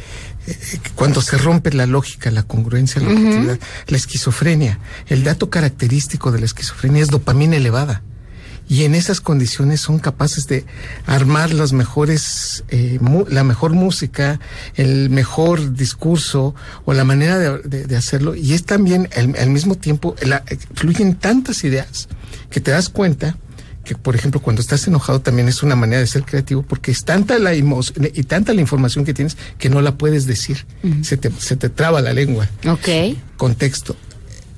cuando se rompe la lógica, la congruencia, la objetividad, la esquizofrenia. El dato característico de la esquizofrenia es dopamina elevada. y en esas condiciones son capaces de armar las mejores, eh, mu- la mejor música, el mejor discurso o la manera de, de- de hacerlo. Y es también al, al mismo tiempo, la- fluyen tantas ideas que te das cuenta que, por ejemplo, cuando estás enojado también es una manera de ser creativo porque es tanta la emo- y tanta la información que tienes que no la puedes decir. se, te, se te traba la lengua. Ok. Contexto.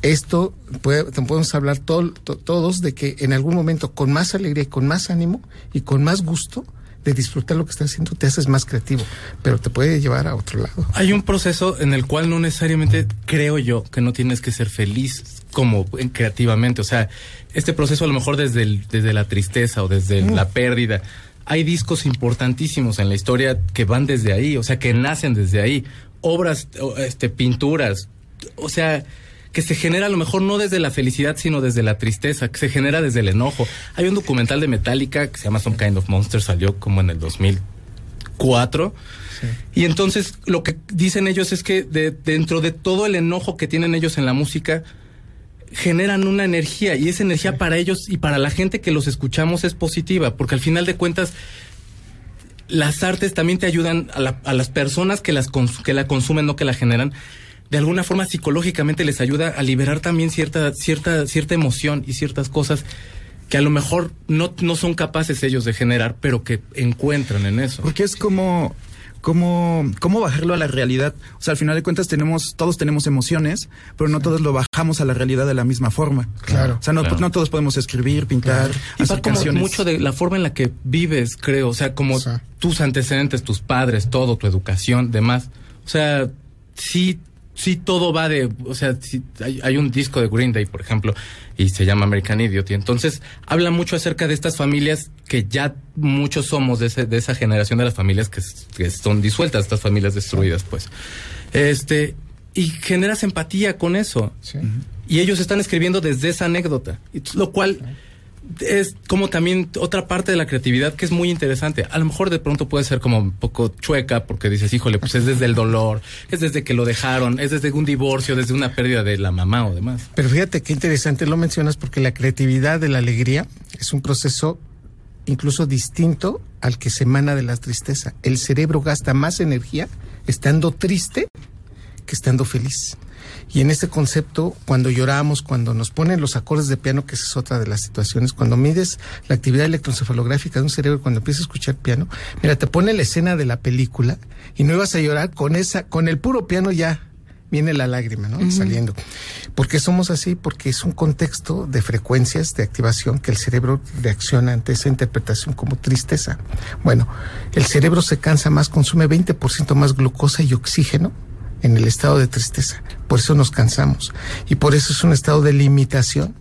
Esto puede, podemos hablar tol- to- todos de que en algún momento con más alegría y con más ánimo y con más gusto de disfrutar lo que estás haciendo te haces más creativo, pero te puede llevar a otro lado. Hay un proceso en el cual no necesariamente creo yo que no tienes que ser feliz como en- creativamente. O sea, este proceso a lo mejor desde, el- desde la tristeza o desde la pérdida. Hay discos importantísimos en la historia que van desde ahí, o sea, que nacen desde ahí. Obras, este, pinturas, o sea, que se genera a lo mejor no desde la felicidad, sino desde la tristeza, que se genera desde el enojo. Hay un documental de Metallica que se llama Some Kind of Monster, salió como en el 2004. Y entonces lo que dicen ellos es que de- dentro de todo el enojo que tienen ellos en la música, generan una energía y esa energía para ellos y para la gente que los escuchamos es positiva, porque al final de cuentas las artes también te ayudan a, la- a las personas que, las que la consumen, no que la generan, de alguna forma psicológicamente les ayuda a liberar también cierta, cierta, cierta emoción y ciertas cosas que a lo mejor no, no son capaces ellos de generar, pero que encuentran en eso. Porque es como, como, cómo bajarlo a la realidad. O sea, al final de cuentas tenemos, todos tenemos emociones, pero no todos lo bajamos a la realidad de la misma forma. Claro. O sea, no, Claro. no todos podemos escribir, pintar, Y hacer canciones. mucho de la forma en la que vives, creo. O sea, como tus antecedentes, tus padres, todo, tu educación, demás. O sea, sí, sí todo va de. O sea, sí, hay, hay un disco de Green Day, por ejemplo, y se llama American Idiot. Y entonces habla mucho acerca de estas familias que ya muchos somos de, ese- de esa generación de las familias que, que son disueltas, estas familias destruidas, pues. Este. Y generas empatía con eso. Sí. Y ellos están escribiendo desde esa anécdota, lo cual es como también otra parte de la creatividad que es muy interesante. A lo mejor de pronto puede ser como un poco chueca porque dices, híjole, pues es desde el dolor, es desde que lo dejaron, es desde un divorcio, desde una pérdida de la mamá o demás. Pero fíjate qué interesante lo mencionas porque la creatividad de la alegría es un proceso incluso distinto al que se emana de la tristeza. El cerebro gasta más energía estando triste que estando feliz. Y en este concepto, cuando lloramos, cuando nos ponen los acordes de piano, que esa es otra de las situaciones, cuando mides la actividad electroencefalográfica de un cerebro, cuando empiezas a escuchar piano, mira, te pone la escena de la película y no ibas a llorar con esa, con el puro piano ya viene la lágrima, ¿no? Saliendo. ¿Por qué somos así? Porque es un contexto de frecuencias de activación que el cerebro reacciona ante esa interpretación como tristeza. Bueno, el cerebro se cansa más, consume 20% más glucosa y oxígeno en el estado de tristeza. Por eso nos cansamos. Y por eso es un estado de limitación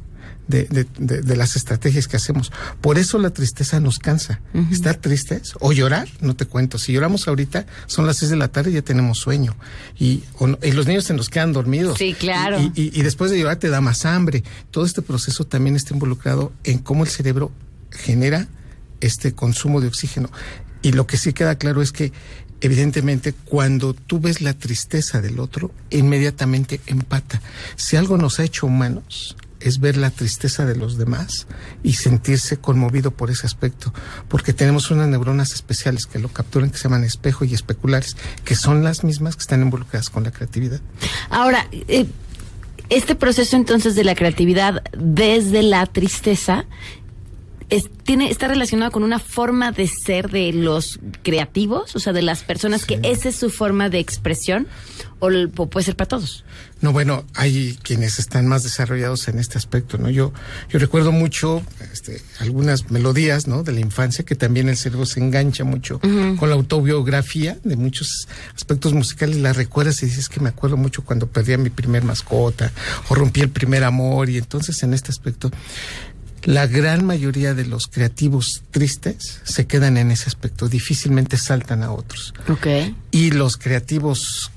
de, de- de- de las estrategias que hacemos. Por eso la tristeza nos cansa. Estar tristes o llorar, no te cuento. Si lloramos ahorita, son las seis de la tarde y ya tenemos sueño. Y, o no- y los niños se nos quedan dormidos. Sí, claro. Y, y- y después de llorar te da más hambre. Todo este proceso también está involucrado en cómo el cerebro genera este consumo de oxígeno. Y lo que sí queda claro es que evidentemente cuando tú ves la tristeza del otro, inmediatamente empata. Si algo nos ha hecho humanos es ver la tristeza de los demás y sentirse conmovido por ese aspecto, porque tenemos unas neuronas especiales que lo capturan que se llaman espejo y especulares, que son las mismas que están involucradas con la creatividad. Ahora, eh, este proceso entonces de la creatividad desde la tristeza es- tiene, está relacionado con una forma de ser de los creativos, o sea, de las personas que esa es su forma de expresión, o, o puede ser para todos. No, bueno, hay quienes están más desarrollados en este aspecto, ¿no? Yo, yo recuerdo mucho este, algunas melodías, ¿no? De la infancia, que también el cerebro se engancha mucho con la autobiografía de muchos aspectos musicales. La recuerdas y dices que me acuerdo mucho cuando perdí a mi primer mascota o rompí el primer amor. Y entonces en este aspecto, la gran mayoría de los creativos tristes se quedan en ese aspecto, difícilmente saltan a otros. Y los creativos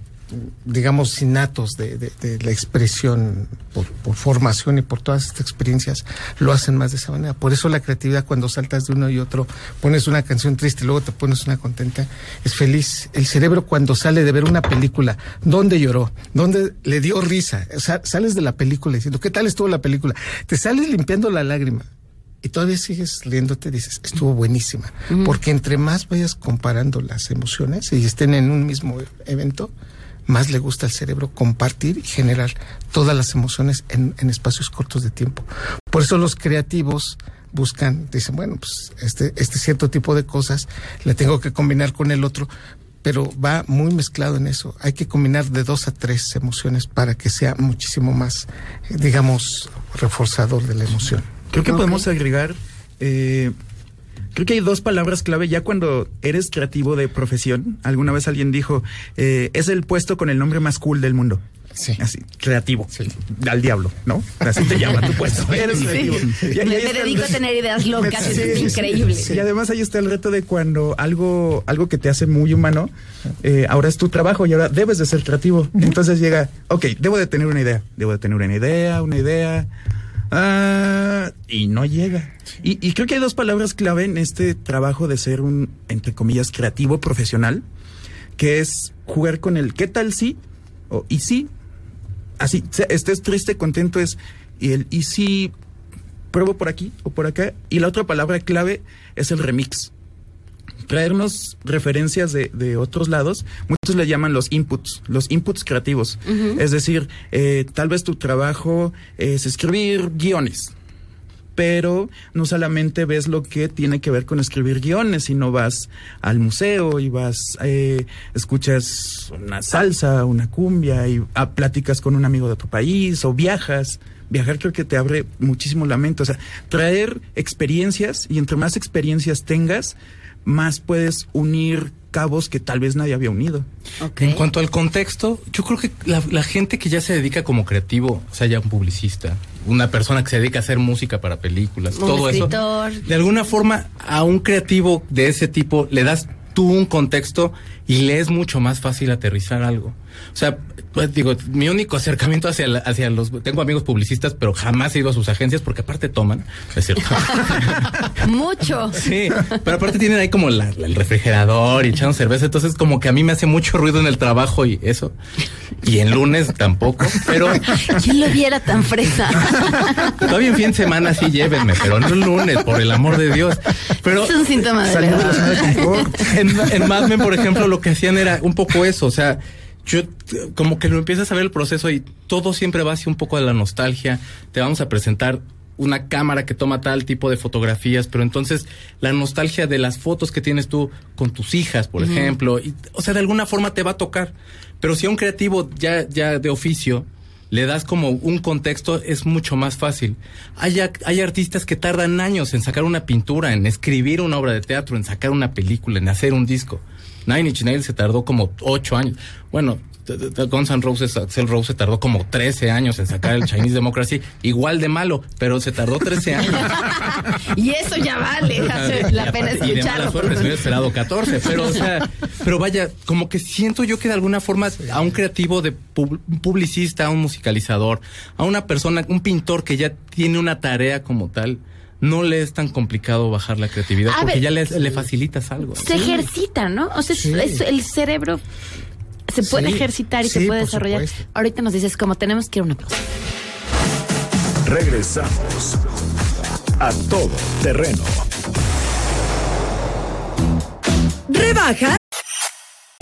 digamos innatos de, de- de la expresión por, por formación y por todas estas experiencias lo hacen más de esa manera. Por eso la creatividad cuando saltas de uno y otro pones una canción triste y luego te pones una contenta es feliz. El cerebro cuando sale de ver una película dónde lloró dónde le dio risa o sea, sales de la película diciendo qué tal estuvo la película te sales limpiando la lágrima y todavía sigues riéndote, dices, estuvo buenísima. Porque entre más vayas comparando las emociones y estén en un mismo evento, más le gusta al cerebro compartir y generar todas las emociones en, en espacios cortos de tiempo. Por eso los creativos buscan, dicen, bueno, pues este, este cierto tipo de cosas le tengo que combinar con el otro, pero va muy mezclado en eso. Hay que combinar de dos a tres emociones para que sea muchísimo más, eh, digamos, reforzador de la emoción. Creo que podemos agregar, eh, creo que hay dos palabras clave ya cuando eres creativo de profesión. Alguna vez alguien dijo, eh, es el puesto con el nombre más cool del mundo. Sí. Así, creativo. Al diablo, ¿no? Así te llama tu puesto. Eres Sí. creativo. Y- y Me, ahí me está el dedico a tener ideas locas, Sí, es sí, increíble. Y además ahí está el reto de cuando algo, algo que te hace muy humano, eh, ahora es tu trabajo y ahora debes de ser creativo. Entonces llega, ok, debo de tener una idea, debo de tener una idea, una idea, ah, y no llega. Y, creo que hay dos palabras clave en este trabajo de ser un, entre comillas, creativo profesional, que es jugar con el ¿qué tal si? o ¿y si? Así, estés triste, contento es, y el ¿y si pruebo por aquí o por acá. Y la otra palabra clave es el remix. Traernos referencias de, de otros lados, muchos le llaman los inputs, los inputs creativos. Es decir, eh, tal vez tu trabajo es escribir guiones, pero no solamente ves lo que tiene que ver con escribir guiones, sino vas al museo y vas, eh, escuchas una salsa, una cumbia y ah, platicas con un amigo de otro país o viajas. Viajar creo que te abre muchísimo la mente. O sea, traer experiencias y entre más experiencias tengas, más puedes unir cabos que tal vez nadie había unido. En cuanto al contexto, yo creo que la, la gente que ya se dedica como creativo, o sea, ya un publicista, una persona que se dedica a hacer música para películas, Un todo eso, de alguna forma a un creativo de ese tipo le das tú un contexto y le es mucho más fácil aterrizar algo. O sea, pues, digo, mi único acercamiento hacia, la- hacia los... Tengo amigos publicistas, pero jamás he ido a sus agencias porque aparte toman, es cierto. Mucho. Sí, pero aparte tienen ahí como la- la- el refrigerador y echando cerveza, entonces como que a mí me hace mucho ruido en el trabajo y eso. Y en lunes tampoco, pero ¿Quién lo viera tan fresa? todavía en fin de semana sí llévenme, pero no el lunes, por el amor de Dios. Pero es un síntoma de edad. en, en Mad Men, por ejemplo, lo que hacían era un poco eso, o sea, yo como que lo empiezas a ver el proceso y todo siempre va hacia un poco de la nostalgia. Te vamos a presentar una cámara que toma tal tipo de fotografías, pero entonces la nostalgia de las fotos que tienes tú con tus hijas, por ejemplo, y, o sea, de alguna forma te va a tocar. Pero si a un creativo ya, ya de oficio le das como un contexto, es mucho más fácil. Hay, hay artistas que tardan años en sacar una pintura, en escribir una obra de teatro, en sacar una película, en hacer un disco. Nine Inch Nails se tardó como ocho años. Bueno, Guns N' Roses, Axel Rose se tardó como 13 años en sacar el Chinese Democracy, igual de malo, pero se tardó 13 años. Y eso ya vale, la pena Y de mala escucharlo. suerte se hubiera esperado 14, pero o sea, pero vaya, como que siento yo que de alguna forma a un creativo de pub- publicista, a un musicalizador, a una persona, un pintor que ya tiene una tarea como tal, no le es tan complicado bajar la creatividad A porque ver, ya le, le facilitas algo. Se ejercita, ¿no? O sea, es- Sí. es- el cerebro se puede Sí. ejercitar y se puede desarrollar. supuesto. Ahorita nos dices cómo tenemos que ir a una pausa. Regresamos a todo terreno. Rebaja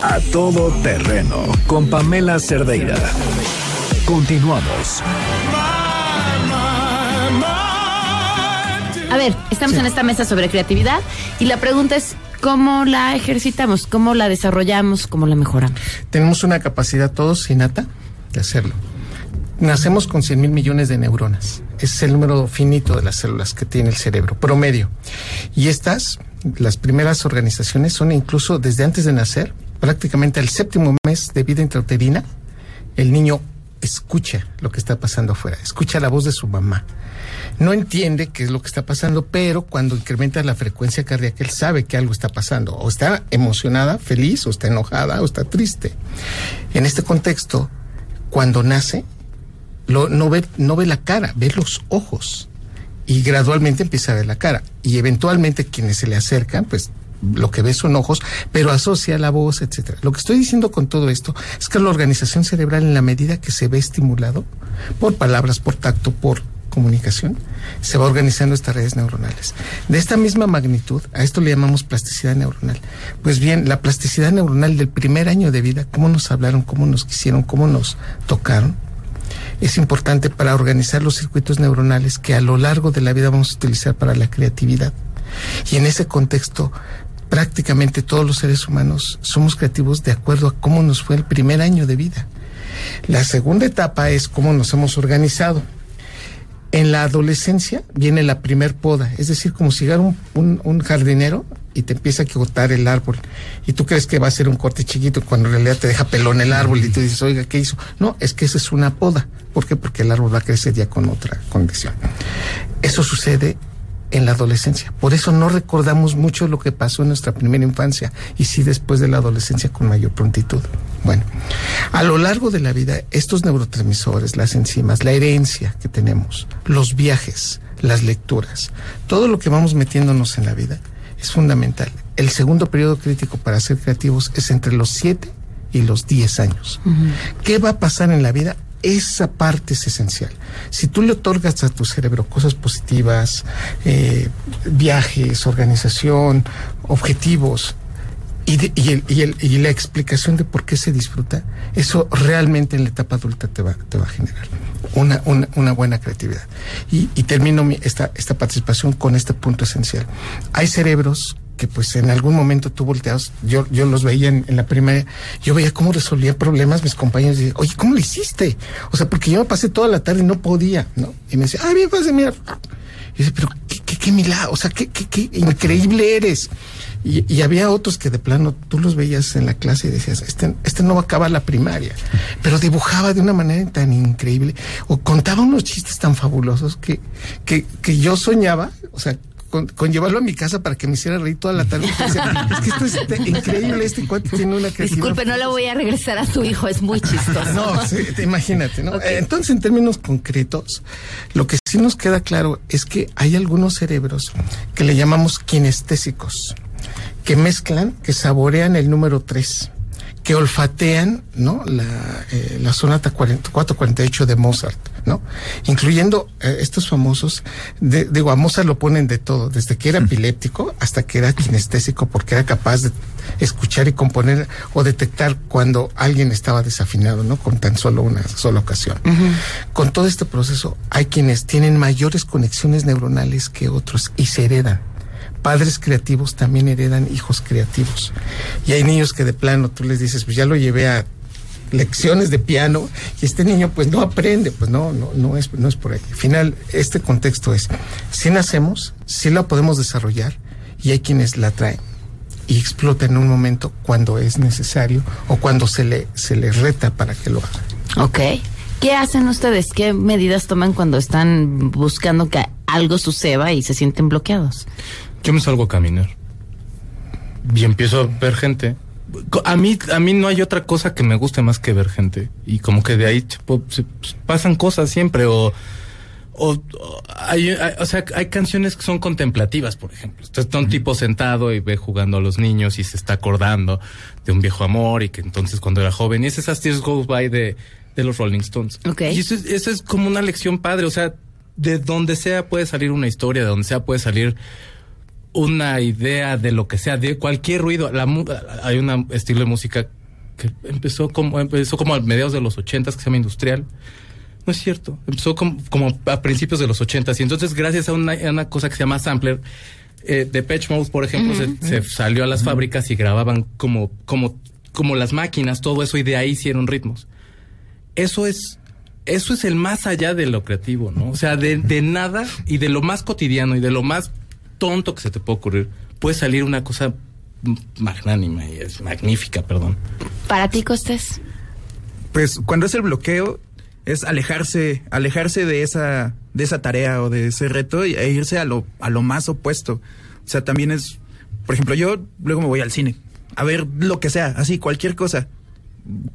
A todo terreno con Pamela Cerdeira. Continuamos. A ver, estamos en esta mesa sobre creatividad y la pregunta es cómo la ejercitamos, cómo la desarrollamos, cómo la mejoramos. Tenemos una capacidad todos innata de hacerlo. Nacemos con 100 mil millones de neuronas. Ese es el número finito de las células que tiene el cerebro, promedio. Y estas, las primeras organizaciones, son incluso desde antes de nacer, prácticamente al séptimo mes de vida intrauterina, el niño escucha lo que está pasando afuera, escucha la voz de su mamá. No entiende qué es lo que está pasando, pero cuando incrementa la frecuencia cardíaca, él sabe que algo está pasando. O está emocionada, feliz, o está enojada, o está triste. En este contexto, cuando nace, no, ve, no ve la cara, ve los ojos. Y gradualmente empieza a ver la cara. Y eventualmente quienes se le acercan, pues lo que ve son ojos, pero asocia la voz, etcétera. Lo que estoy diciendo con todo esto es que la organización cerebral, en la medida que se ve estimulado por palabras, por tacto, por comunicación, se va organizando estas redes neuronales. De esta misma magnitud, a esto le llamamos plasticidad neuronal. Pues bien, la plasticidad neuronal del primer año de vida, cómo nos hablaron, cómo nos quisieron, cómo nos tocaron, es importante para organizar los circuitos neuronales que a lo largo de la vida vamos a utilizar para la creatividad. Y en ese contexto, prácticamente todos los seres humanos somos creativos de acuerdo a cómo nos fue el primer año de vida. La segunda etapa es cómo nos hemos organizado. En la adolescencia viene la primer poda, es decir, como si llegara un, jardinero y te empieza a cortar el árbol y tú crees que va a ser un corte chiquito cuando en realidad te deja pelón el árbol y tú dices, oiga, ¿qué hizo? No, es que esa es una poda. ¿Por qué? Porque el árbol va a crecer ya con otra condición. Eso sucede en la adolescencia. Por eso no recordamos mucho lo que pasó en nuestra primera infancia y sí después de la adolescencia con mayor prontitud. Bueno, a lo largo de la vida, estos neurotransmisores, las enzimas, la herencia que tenemos, los viajes, las lecturas, todo lo que vamos metiéndonos en la vida es fundamental. El segundo periodo crítico para ser creativos es entre los 7 y los 10 años. ¿Qué va a pasar en la vida? Esa parte es esencial. Si tú le otorgas a tu cerebro cosas positivas, eh, viajes, organización, objetivos, y, la explicación de por qué se disfruta, eso realmente en la etapa adulta te va, te va a generar una, una, buena creatividad. Y, y termino mi- esta, esta participación con este punto esencial. Hay cerebros que pues en algún momento tú volteas, yo, yo los veía en, la primaria, yo veía cómo resolvían problemas mis compañeros y oye, ¿cómo lo hiciste? O sea, porque yo me pasé toda la tarde y no podía, ¿no? Y me decía, ah, bien, pues mira. Y dice, pero qué, qué, qué milagro, o sea, qué, qué, qué increíble eres. Y, y había otros que de plano tú los veías en la clase y decías, este, este no va a acabar la primaria, pero dibujaba de una manera tan increíble o contaba unos chistes tan fabulosos que, que, que yo soñaba, o sea, con, con llevarlo a mi casa para que me hiciera reír toda la tarde. Es que esto es increíble, este cuate tiene una creatividad. Disculpe, no le voy a regresar a su hijo, es muy chistoso. No, sí, te- imagínate, ¿no? Eh, Entonces, en términos concretos, lo que sí nos queda claro es que hay algunos cerebros que le llamamos kinestésicos, que mezclan, que saborean el número 3, que olfatean, ¿no? La, eh, la sonata 4448 de Mozart, ¿no? Incluyendo eh, estos famosos, de- digo, a Mozart lo ponen de todo, desde que era epiléptico hasta que era kinestésico, porque era capaz de escuchar y componer o detectar cuando alguien estaba desafinado, ¿no? Con tan solo una sola ocasión. Con todo este proceso, hay quienes tienen mayores conexiones neuronales que otros y se heredan. Padres creativos también heredan hijos creativos. Y hay niños que de plano tú les dices, pues ya lo llevé a lecciones de piano y este niño pues no aprende, pues no, no, no es, no es por ahí. Al final, este contexto es, si nacemos, si la podemos desarrollar y hay quienes la traen y explotan en un momento cuando es necesario o cuando se le, se le reta para que lo haga. Ok. ¿Qué hacen ustedes? ¿Qué medidas toman cuando están buscando que algo suceda y se sienten bloqueados? Yo me salgo a caminar. Y empiezo a ver gente. A mí, a mí no hay otra cosa que me guste más que ver gente. Y como que de ahí tipo, se- pues, pasan cosas siempre. O, o, o hay, hay- o sea, hay canciones que son contemplativas, por ejemplo. Está, está un tipo sentado y ve jugando a los niños y se está acordando de un viejo amor y que entonces cuando era joven. Y es As Tears Goes By de, de los Rolling Stones. Ok. Y eso es, eso es como una lección padre. O sea, de donde sea puede salir una historia, de donde sea puede salir una idea de lo que sea, de cualquier ruido. La, hay un estilo de música que empezó como, empezó como a mediados de los ochentas que se llama industrial. No es cierto. Empezó como, como a principios de los ochentas. Y entonces, gracias a una, a una cosa que se llama sampler, eh, de Patch Mode, por ejemplo, se salió a las fábricas y grababan como, como, como las máquinas, todo eso, y de ahí hicieron ritmos. Eso es, eso es el más allá de lo creativo, ¿no? O sea, de, de nada y de lo más cotidiano y de lo más tonto que se te puede ocurrir, puede salir una cosa magnánima y es magnífica, perdón. Para ti, Costes. Pues cuando es el bloqueo, es alejarse, alejarse de esa, de esa tarea o de ese reto y- e irse a lo, a lo más opuesto. O sea, también es, por ejemplo, yo luego me voy al cine a ver lo que sea, así, cualquier cosa.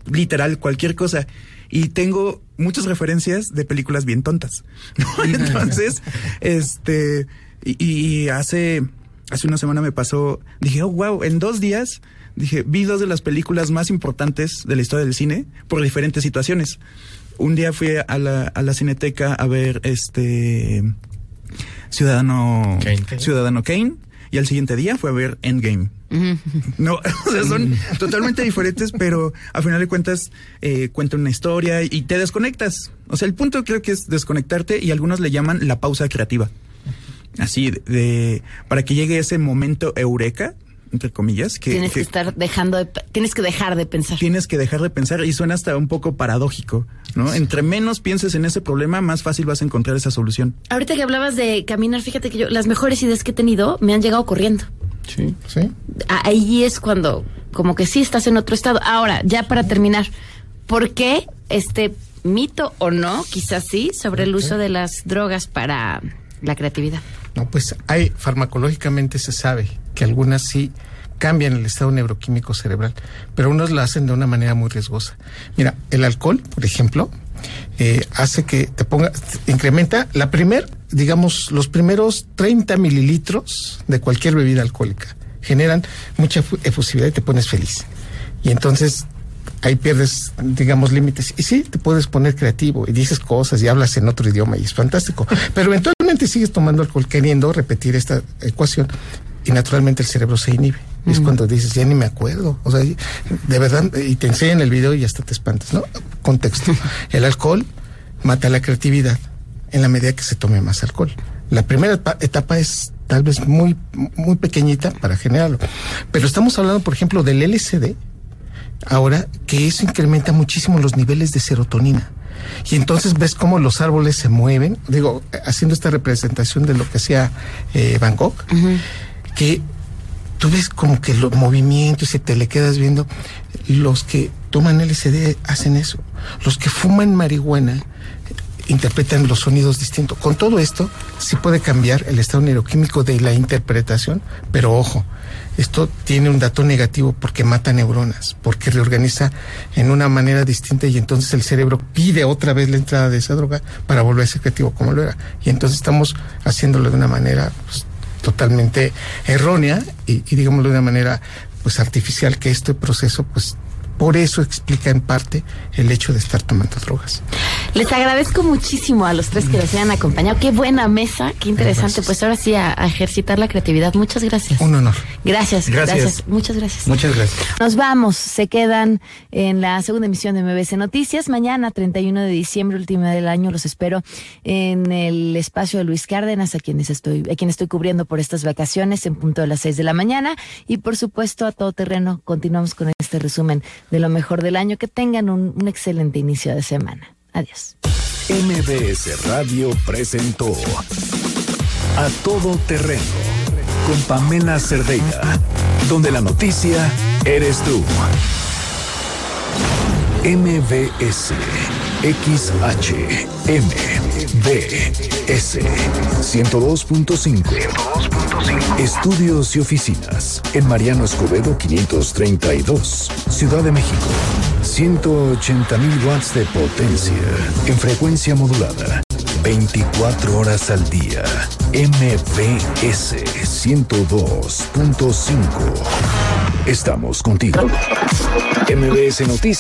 Literal, cualquier cosa. Y tengo muchas referencias de películas bien tontas. ¿no? Entonces, este, y, y hace, hace una semana me pasó, dije, oh, wow, en dos días, dije, vi dos de las películas más importantes de la historia del cine por diferentes situaciones. un día fui a la, a la cineteca a ver este Ciudadano Ciudadano Kane y al siguiente día fue a ver Endgame. No, o sea, son totalmente diferentes, pero a final de cuentas eh, cuenta una historia y te desconectas. O sea, el punto creo que es desconectarte y algunos le llaman la pausa creativa. Así, de, de- para que llegue ese momento eureka, entre comillas, que, tienes que, que estar dejando de, tienes que dejar de pensar. tienes que dejar de pensar y suena hasta un poco paradójico, ¿no? Entre menos pienses en ese problema, más fácil vas a encontrar esa solución. Ahorita que hablabas de caminar, fíjate que yo las mejores ideas que he tenido me han llegado corriendo. Sí. Sí. Ahí es cuando como que sí estás en otro estado. Ahora, ya para terminar, ¿por qué este mito o no, quizás sí, sobre el uso de las drogas para la creatividad? No, pues hay, farmacológicamente se sabe que algunas sí cambian el estado neuroquímico cerebral, pero unos lo hacen de una manera muy riesgosa. Mira, el alcohol, por ejemplo, eh, hace que te ponga, incrementa la primer, digamos, los primeros 30 mililitros de cualquier bebida alcohólica. Generan mucha efu- efusividad y te pones feliz. Y entonces ahí pierdes, digamos, límites. Y sí, te puedes poner creativo y dices cosas y hablas en otro idioma y es fantástico. Pero eventualmente sigues tomando alcohol queriendo repetir esta ecuación y naturalmente el cerebro se inhibe. Y es cuando dices, ya ni me acuerdo. O sea, de verdad, y te enseñan el video y hasta te espantas, ¿no? Contexto. El alcohol mata la creatividad en la medida que se tome más alcohol. La primera etapa, es tal vez muy, muy pequeñita para generarlo. Pero estamos hablando, por ejemplo, del LSD, ahora que eso incrementa muchísimo los niveles de serotonina. Y entonces ves cómo los árboles se mueven, digo, haciendo esta representación de lo que hacía eh, Van Gogh, que tú ves como que los movimientos y te le quedas viendo. Los que toman LSD hacen eso. Los que fuman marihuana interpretan los sonidos distintos. Con todo esto, sí puede cambiar el estado neuroquímico de la interpretación, pero ojo, esto tiene un dato negativo porque mata neuronas, porque reorganiza en una manera distinta y entonces el cerebro pide otra vez la entrada de esa droga para volver a ser creativo como lo era. Y entonces estamos haciéndolo de una manera pues, totalmente errónea y, y digámoslo de una manera pues artificial que este proceso pues por eso explica en parte el hecho de estar tomando drogas. Les agradezco muchísimo a los tres que nos hayan acompañado. Qué buena mesa, qué interesante. Pues ahora sí, a, a ejercitar la creatividad. Muchas gracias. Un honor. Gracias, gracias, Gracias. Muchas gracias. Muchas gracias. Nos vamos, se quedan en la segunda emisión de MBC Noticias. Mañana, 31 de diciembre, última del año, los espero en el espacio de Luis Cárdenas, a quienes estoy, a quien estoy cubriendo por estas vacaciones en punto de las 6 de la mañana. Y por supuesto, a todo terreno, continuamos con este resumen de lo mejor del año. Que tengan un, excelente inicio de semana. Adiós. MBS Radio presentó A Todo Terreno con Pamela Cerdeira, donde la noticia eres tú. MBS XH MBS 102.5 Estudios y oficinas en Mariano Escobedo 532, Ciudad de México. 180.000 watts de potencia en frecuencia modulada. 24 horas al día. MBS 102.5. Estamos contigo. MBS Noticias.